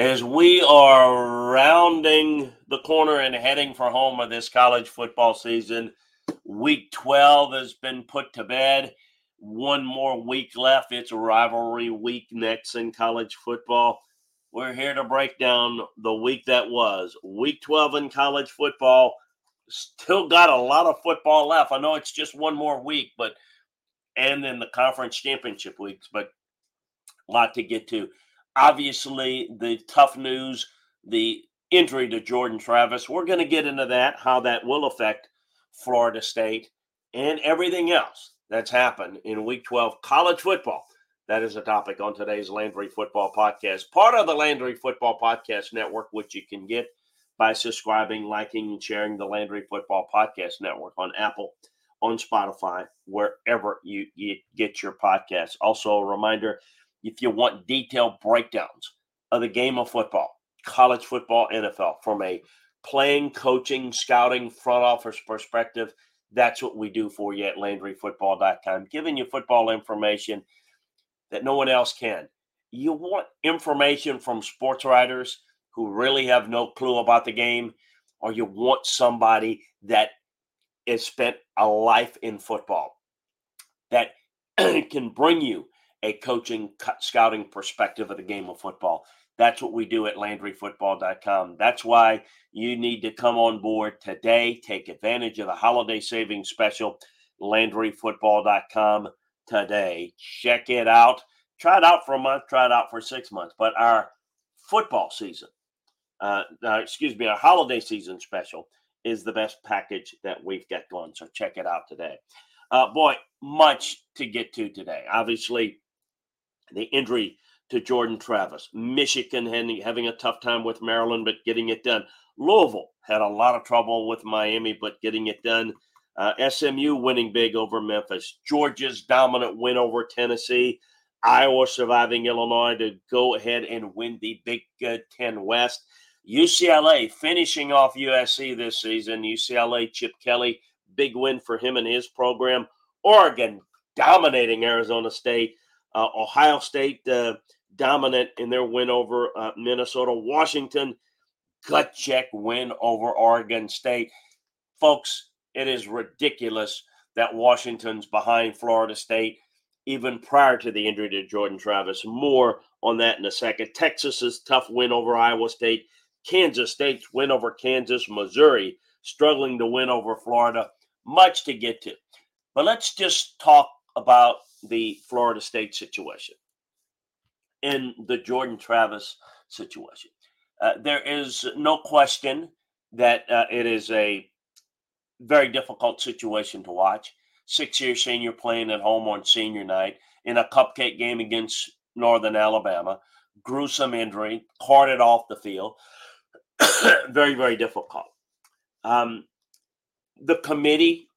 as we are rounding the corner and heading for home of this college football season. Week 12 has been put to bed. One more week left. It's rivalry week next in college football. We're here to break down the week that was. Week 12 in college football. Still got a lot of football left. I know it's just one more week, but and then the conference championship weeks, but a lot to get to. Obviously, the tough news, the injury to Jordan Travis. We're going to get into that, how that will affect Florida State and everything else that's happened in week 12 college football. That is a topic on today's Landry Football Podcast, part of the Landry Football Podcast Network, which you can get by subscribing, liking, and sharing the Landry Football Podcast Network on Apple, on Spotify, wherever you, you get your podcasts. Also, a reminder if you want detailed breakdowns of the game of football, college football, NFL, from a playing, coaching, scouting, front office perspective, that's what we do for you at LandryFootball.com, giving you football information that no one else can. You want information from sports writers who really have no clue about the game, or you want somebody that has spent a life in football that can bring you a coaching, scouting perspective of the game of football. That's what we do at LandryFootball.com. That's why you need to come on board today. Take advantage of the holiday savings special, LandryFootball.com today. Check it out. Try it out for a month, try it out for six months. But our football season, uh, uh, excuse me, our holiday season special is the best package that we've got going. So check it out today. Uh, boy, much to get to today. Obviously, the injury to Jordan Travis. Michigan having a tough time with Maryland, but getting it done. Louisville had a lot of trouble with Miami, but getting it done. Uh, SMU winning big over Memphis. Georgia's dominant win over Tennessee. Iowa surviving Illinois to go ahead and win the Big Ten West. UCLA finishing off USC this season. UCLA, Chip Kelly, big win for him and his program. Oregon dominating Arizona State. Uh, Ohio State uh, dominant in their win over uh, Minnesota. Washington gut check win over Oregon State. Folks, it is ridiculous that Washington's behind Florida State even prior to the injury to Jordan Travis. More on that in a second. Texas's tough win over Iowa State. Kansas State's win over Kansas. Missouri struggling to win over Florida. Much to get to. But let's just talk about the Florida State situation in the Jordan Travis situation. Uh, there is no question that uh, it is a very difficult situation to watch. Six year senior playing at home on senior night in a cupcake game against Northern Alabama. Gruesome injury, carted off the field. very, very difficult. Um, the committee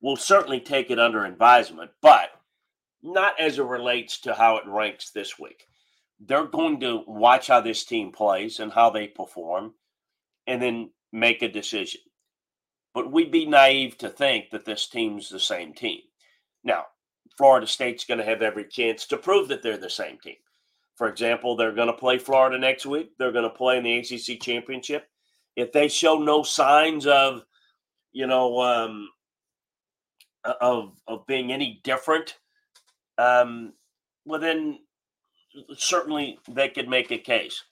will certainly take it under advisement, but not as it relates to how it ranks this week. They're going to watch how this team plays and how they perform and then make a decision. But we'd be naive to think that this team's the same team. Now, Florida State's going to have every chance to prove that they're the same team. For example, they're going to play Florida next week. They're going to play in the ACC championship. If they show no signs of, you know, um, of of being any different, um, well then certainly they could make a case.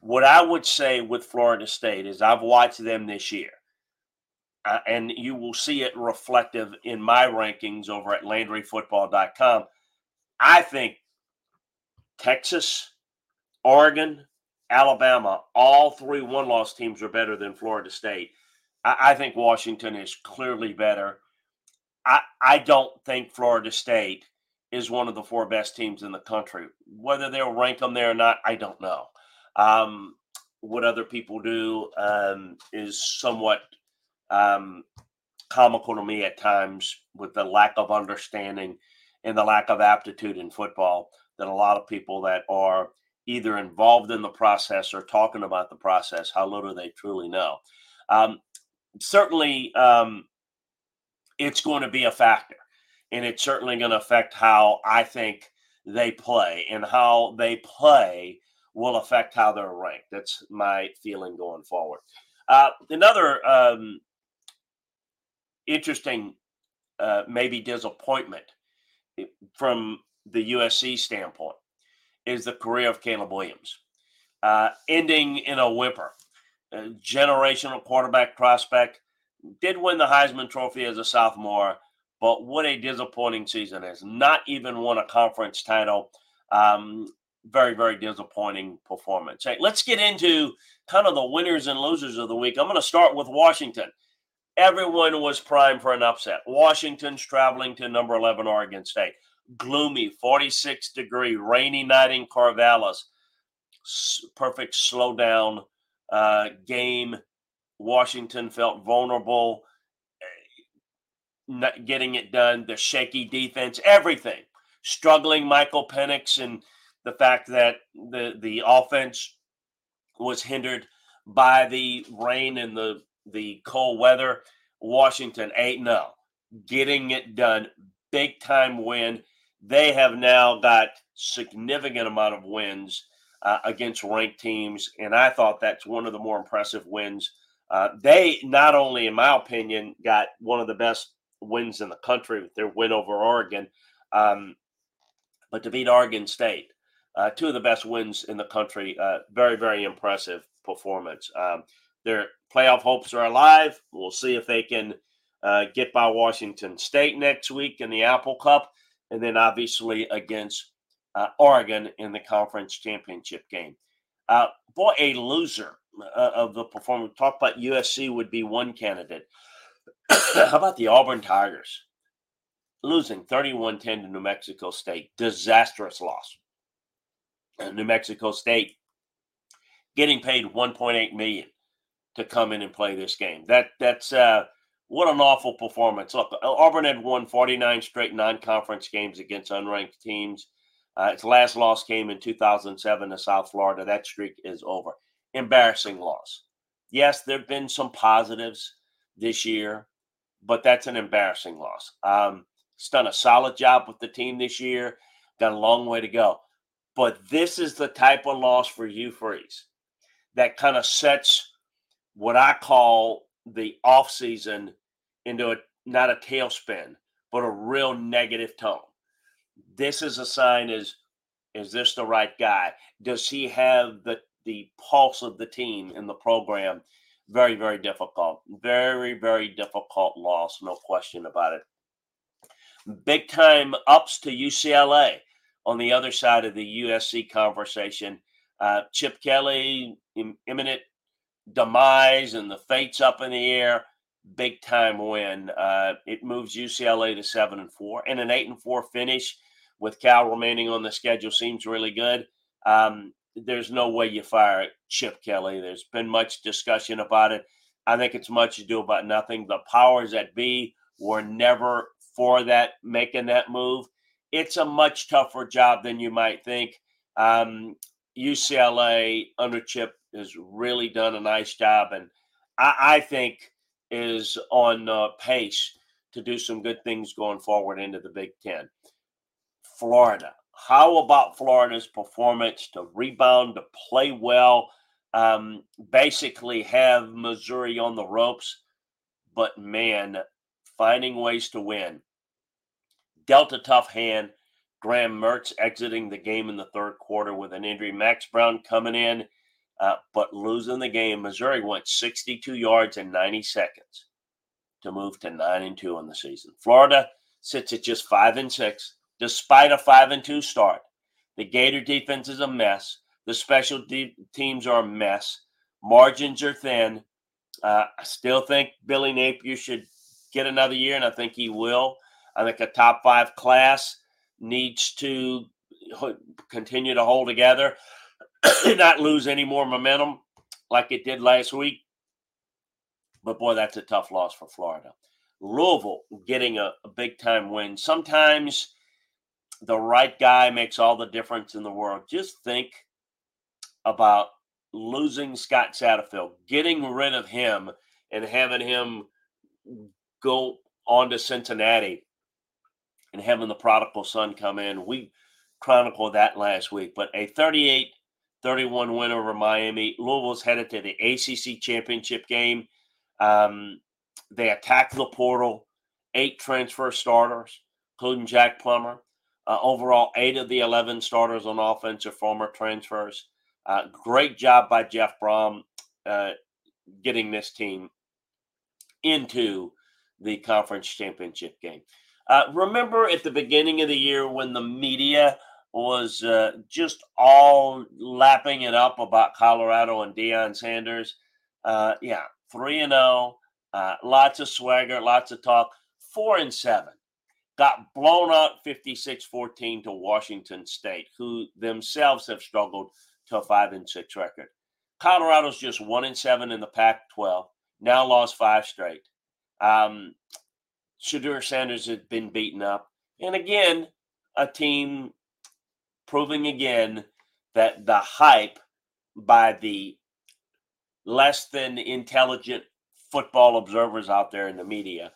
What I would say with Florida State is I've watched them this year, uh, and you will see it reflective in my rankings over at LandryFootball.com. I think Texas, Oregon, Alabama, all three one loss teams are better than Florida State. I, I think Washington is clearly better. I, I don't think Florida State is one of the four best teams in the country. Whether they'll rank them there or not, I don't know. Um, what other people do um, is somewhat um, comical to me at times with the lack of understanding and the lack of aptitude in football that a lot of people that are either involved in the process or talking about the process, how little they truly know. Um, certainly, um, it's going to be a factor. And it's certainly going to affect how I think they play. And how they play will affect how they're ranked. That's my feeling going forward. Uh, another um, interesting, uh, maybe disappointment from the USC standpoint is the career of Caleb Williams, uh, ending in a whimper. A generational quarterback prospect did win the Heisman Trophy as a sophomore, but what a disappointing season has not even won a conference title. Um, very, very disappointing performance. Hey, let's get into kind of the winners and losers of the week. I'm going to start with Washington. Everyone was primed for an upset. Washington's traveling to number 11 Oregon State. Gloomy, 46 degree, rainy night in Corvallis. Perfect slowdown uh, game. Washington felt vulnerable, eh, not getting it done. The shaky defense, everything. Struggling Michael Penix and the fact that the the offense was hindered by the rain and the the cold weather. Washington 8 0, getting it done. Big time win. They have now got significant amount of wins uh, against ranked teams, and I thought that's one of the more impressive wins. Uh, they not only, in my opinion, got one of the best wins in the country with their win over Oregon, um, but to beat Oregon State, uh, two of the best wins in the country. Uh, very, very impressive performance. Um, their playoff hopes are alive. We'll see if they can uh, get by Washington State next week in the Apple Cup, and then obviously against uh, Oregon in the conference championship game. Boy, a loser uh, of the performance. Talk about USC would be one candidate. How about the Auburn Tigers? Losing 31 10 to New Mexico State. Disastrous loss. New Mexico State getting paid 1.8 million to come in and play this game. That that's uh, what an awful performance. Look, Auburn had won 49 straight non-conference games against unranked teams. Uh, its last loss came in 2007 to South Florida. That streak is over. Embarrassing loss. Yes, there have been some positives this year, but that's an embarrassing loss. Um, he's done a solid job with the team this year. Got a long way to go. But this is the type of loss for Hugh Freeze that kind of sets what I call the offseason into a not a tailspin, but a real negative tone. This is a sign is is this the right guy? Does he have the the pulse of the team in the program? Very, very difficult. Very, very difficult loss, no question about it. Big time ups to UCLA on the other side of the USC conversation. Uh, Chip Kelly, Im- imminent demise and the fates up in the air. Big time win. Uh, it moves UCLA to seven and four, and an eight and four finish with Cal remaining on the schedule seems really good. Um, there's no way you fire Chip Kelly. There's been much discussion about it. I think it's much ado about nothing. The powers that be were never for that making that move it's a much tougher job than you might think. Um, UCLA under Chip has really done a nice job, and I, I think is on uh, pace to do some good things going forward into the Big Ten. Florida. How about Florida's performance to rebound, to play well, um, basically have Missouri on the ropes, but man, finding ways to win dealt a tough hand. Graham Mertz exiting the game in the third quarter with an injury. Max Brown coming in, uh, but losing the game. Missouri went 62 yards in 90 seconds to move to 9 and 2 in the season. Florida sits at just 5 and 6, despite a 5 and 2 start. The Gator defense is a mess. The special de- teams are a mess. Margins are thin. Uh, I still think Billy Napier should get another year, and I think he will. I think a top five class needs to continue to hold together, not lose any more momentum like it did last week. But boy, that's a tough loss for Florida. Louisville getting a, a big time win. Sometimes the right guy makes all the difference in the world. Just think about losing Scott Satterfield, getting rid of him, and having him go on to Cincinnati and having the prodigal son come in. We chronicled that last week, but a 38 31 win over Miami. Louisville's headed to the ACC championship game. Um, they attacked the portal, eight transfer starters, including Jack Plummer. Uh, overall, eight of the 11 starters on offense are former transfers. Uh, great job by Jeff Brohm uh, getting this team into the conference championship game. Uh, remember at the beginning of the year when the media was uh, just all lapping it up about Colorado and Deion Sanders? Uh, yeah, 3 and 0, uh, lots of swagger, lots of talk. 4 and 7. Got blown out 56 14 to Washington State, who themselves have struggled to a 5 and 6 record. Colorado's just 1 and 7 in the Pac 12, now lost five straight. Um, Shedeur Sanders has been beaten up. And again, a team proving again that the hype by the less than intelligent football observers out there in the media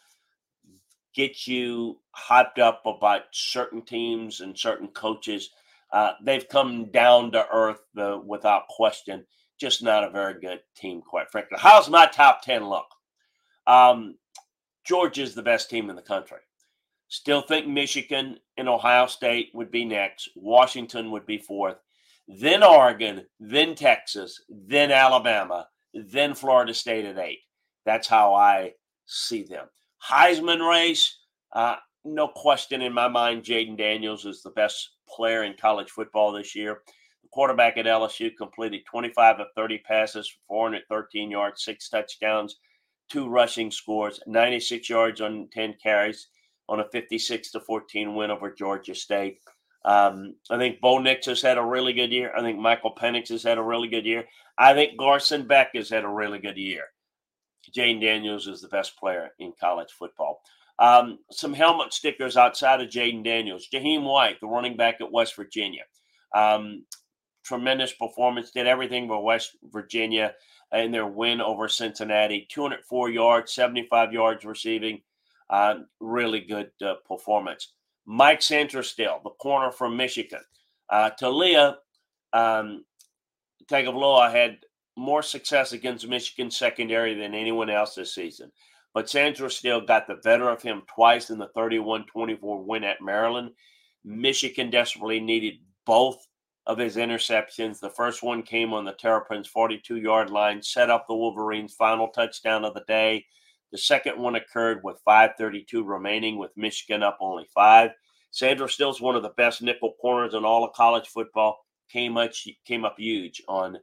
get you hyped up about certain teams and certain coaches. Uh, they've come down to earth uh, without question. Just not a very good team, quite frankly. How's my top 10 look? Um, Georgia's the best team in the country. Still think Michigan and Ohio State would be next. Washington would be fourth. Then Oregon, then Texas, then Alabama, then Florida State at eight. That's how I see them. Heisman race, uh, no question in my mind, Jayden Daniels is the best player in college football this year. The quarterback at LSU completed 25 of 30 passes for 413 yards, six touchdowns, two rushing scores, 96 yards on 10 carries on a 56 to 14 win over Georgia State. Um, I think Bo Nix has had a really good year. I think Michael Penix has had a really good year. I think Carson Beck has had a really good year. Jayden Daniels is the best player in college football. Um, some helmet stickers outside of Jayden Daniels. Jahiem White, the running back at West Virginia. Um, tremendous performance, did everything for West Virginia in their win over Cincinnati. 204 yards, 75 yards receiving. Uh, really good uh, performance. Mike Sainristil, the corner from Michigan. Uh, Taulia um, Tagovailoa had more success against Michigan secondary than anyone else this season. But Sainristil got the better of him twice in the 31 24 win at Maryland. Michigan desperately needed both of his interceptions. The first one came on the Terrapins' 42 yard line, set up the Wolverines' final touchdown of the day. The second one occurred with 5:32 remaining, with Michigan up only five. Sainristil is one of the best nickel corners in all of college football. Came much came up huge on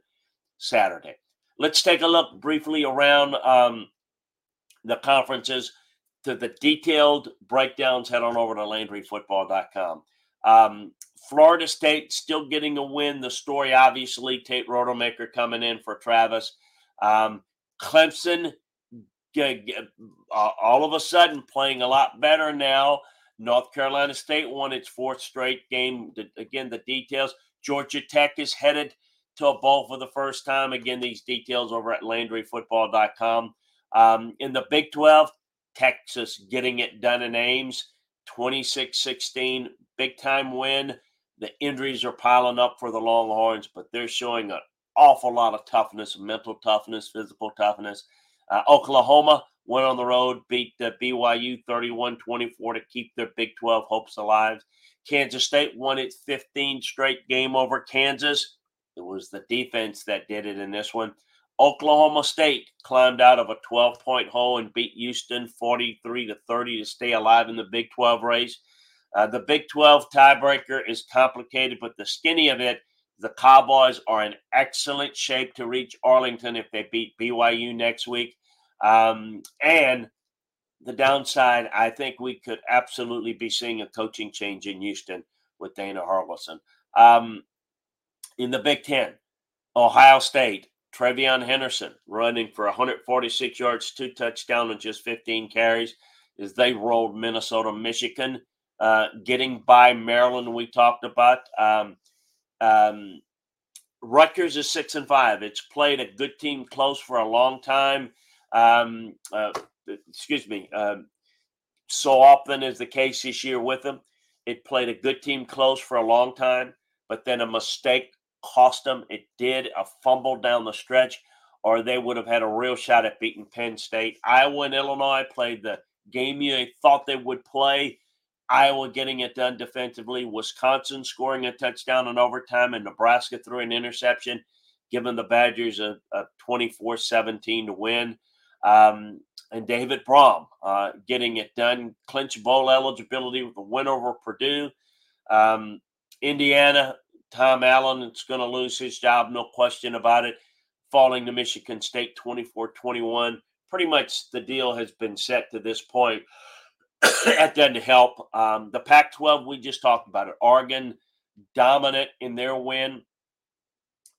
Saturday. Let's take a look briefly around um, the conferences. To the detailed breakdowns, head on over to LandryFootball.com. Um, Florida State still getting a win. The story, obviously, Tate Rodemaker coming in for Travis. Um, Clemson, uh, all of a sudden, playing a lot better now. North Carolina State won its fourth straight game. Again, the details. Georgia Tech is headed to a bowl for the first time. Again, these details over at LandryFootball.com. Um, in the Big 12, Texas getting it done in Ames, 26 16, big time win. The injuries are piling up for the Longhorns, but they're showing an awful lot of toughness, mental toughness, physical toughness. Uh, Oklahoma went on the road, beat the BYU 31 24 to keep their Big 12 hopes alive. Kansas State won its 15 straight game over Kansas. It was the defense that did it in this one. Oklahoma State climbed out of a 12 point hole and beat Houston 43 to 30 to stay alive in the Big 12 race. Uh, the Big 12 tiebreaker is complicated, but the skinny of it, the Cowboys are in excellent shape to reach Arlington if they beat BYU next week. Um, and the downside, I think we could absolutely be seeing a coaching change in Houston with Dana Holgorsen. Um, in the Big Ten, Ohio State, TreVeyon Henderson running for 146 yards, two touchdowns, and just 15 carries as they rolled Minnesota, Michigan, uh, getting by Maryland. We talked about. Um, um, Rutgers is six and five. It's played a good team close for a long time. Um, uh, excuse me. Um, so often is the case this year with them. It played a good team close for a long time, but then a mistake cost them. It did a fumble down the stretch, or they would have had a real shot at beating Penn State. Iowa and Illinois played the game you thought they would play. Iowa getting it done defensively. Wisconsin scoring a touchdown in overtime, and Nebraska threw an interception, giving the Badgers a, a 24-17 to win. Um, and David Braun uh, getting it done, clinch bowl eligibility with a win over Purdue. Um, Indiana, Tom Allen is going to lose his job, no question about it, falling to Michigan State 24 21. Pretty much the deal has been set to this point. At that doesn't help. Um, the Pac 12, we just talked about it. Oregon dominant in their win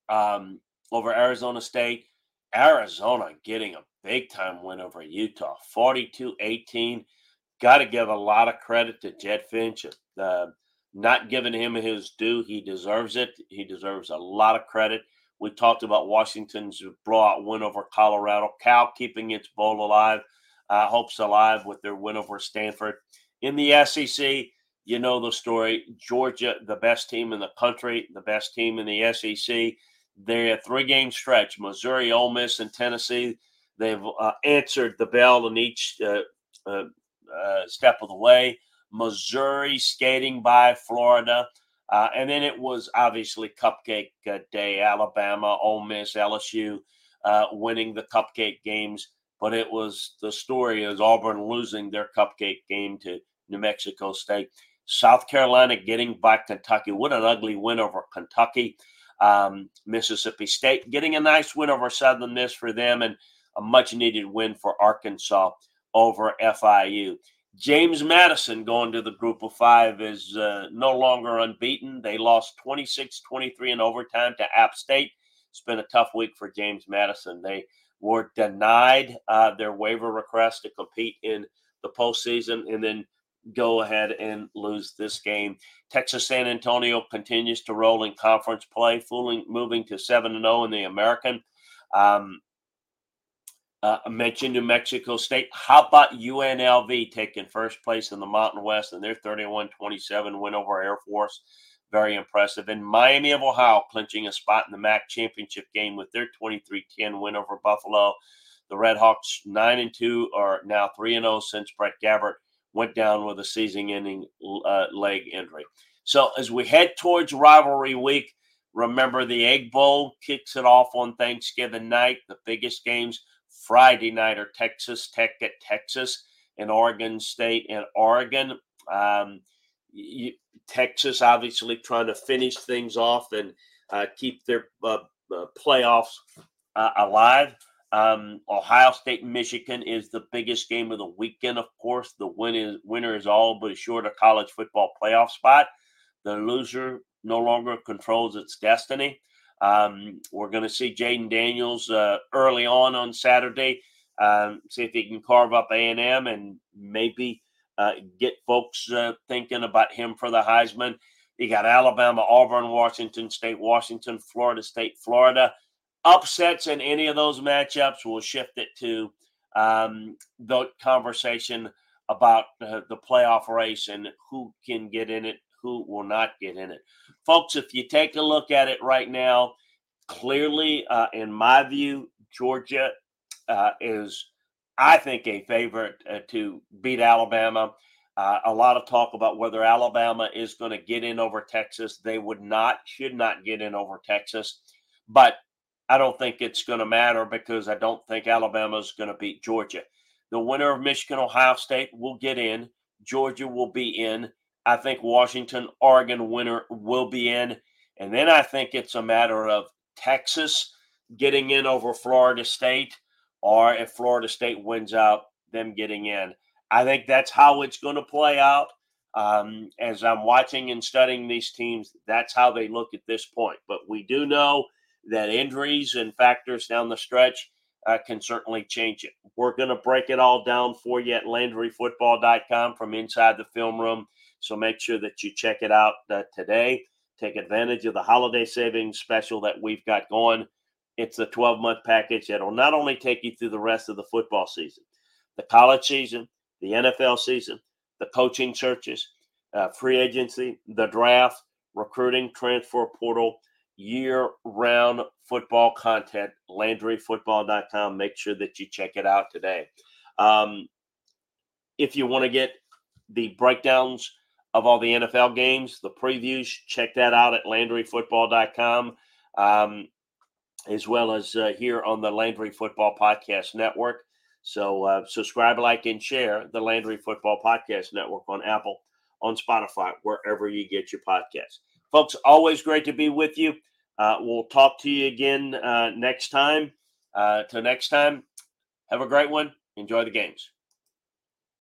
um, over Arizona State. Arizona getting a big time win over Utah, 42 18. Got to give a lot of credit to Jedd Fisch. Uh, not giving him his due. He deserves it. He deserves a lot of credit. We talked about Washington's blowout win over Colorado. Cal keeping its bowl alive, uh, hopes alive with their win over Stanford. In the SEC, you know the story. Georgia, the best team in the country, the best team in the SEC. They're a three game stretch Missouri, Ole Miss, and Tennessee. They've uh, answered the bell in each uh, uh, uh step of the way. Missouri skating by Florida. Uh, and then it was obviously Cupcake uh, Day, Alabama, Ole Miss, LSU winning the Cupcake games. But it was the story is Auburn losing their Cupcake game to New Mexico State. South Carolina getting by Kentucky. What an ugly win over Kentucky. Um, Mississippi State getting a nice win over Southern Miss for them and a much needed win for Arkansas over FIU. James Madison going to the group of five is uh, no longer unbeaten. They lost 26 23 in overtime to App State. It's been a tough week for James Madison. They were denied uh, their waiver request to compete in the postseason and then go ahead and lose this game. Texas San Antonio continues to roll in conference play, fooling, moving to 7 0 in the American. Um, uh, I mentioned New Mexico State. How about UNLV taking first place in the Mountain West and their 31 27 win over Air Force? Very impressive. And Miami of Ohio clinching a spot in the MAC championship game with their 23 10 win over Buffalo. The Redhawks 9 and 2 are now 3 and 0 since Brett Gabbert went down with a season ending uh, leg injury. So as we head towards rivalry week, remember the Egg Bowl kicks it off on Thanksgiving night. The biggest games Friday night are Texas Tech at Texas and Oregon State and Oregon. Um, you, Texas obviously trying to finish things off and uh, keep their uh, uh, playoffs uh, alive. Um, Ohio State and Michigan is the biggest game of the weekend, of course. The win is, winner is all but assured a college football playoff spot. The loser no longer controls its destiny. Um, we're going to see Jayden Daniels uh, early on on Saturday. Um, see if he can carve up A and M and maybe uh, get folks uh, thinking about him for the Heisman. You got Alabama, Auburn, Washington State, Washington, Florida State, Florida. Upsets in any of those matchups will shift it to um, the conversation about uh, the playoff race and who can get in it who will not get in it. Folks, if you take a look at it right now, clearly, uh, in my view, Georgia uh, is, I think, a favorite uh, to beat Alabama. Uh, a lot of talk about whether Alabama is going to get in over Texas. They would not, should not get in over Texas. But I don't think it's going to matter because I don't think Alabama is going to beat Georgia. The winner of Michigan, Ohio State will get in. Georgia will be in. I think Washington, Oregon winner will be in. And then I think it's a matter of Texas getting in over Florida State, or if Florida State wins out, them getting in. I think that's how it's going to play out. Um, as I'm watching and studying these teams, that's how they look at this point. But we do know that injuries and factors down the stretch uh, can certainly change it. We're going to break it all down for you at LandryFootball.com from inside the film room. So make sure that you check it out uh, today. Take advantage of the holiday savings special that we've got going. It's a 12 month package that'll not only take you through the rest of the football season, the college season, the NFL season, the coaching searches, uh, free agency, the draft, recruiting, transfer portal. year round football content, LandryFootball.com. Make sure that you check it out today. Um, if you want to get the breakdowns of all the NFL games, the previews, check that out at LandryFootball.com, um, as well as uh, here on the Landry Football Podcast Network. So uh, subscribe, like, and share the Landry Football Podcast Network on Apple, on Spotify, wherever you get your podcasts. Folks, always great to be with you. Uh, we'll talk to you again uh, next time. Uh, till next time, have a great one. Enjoy the games.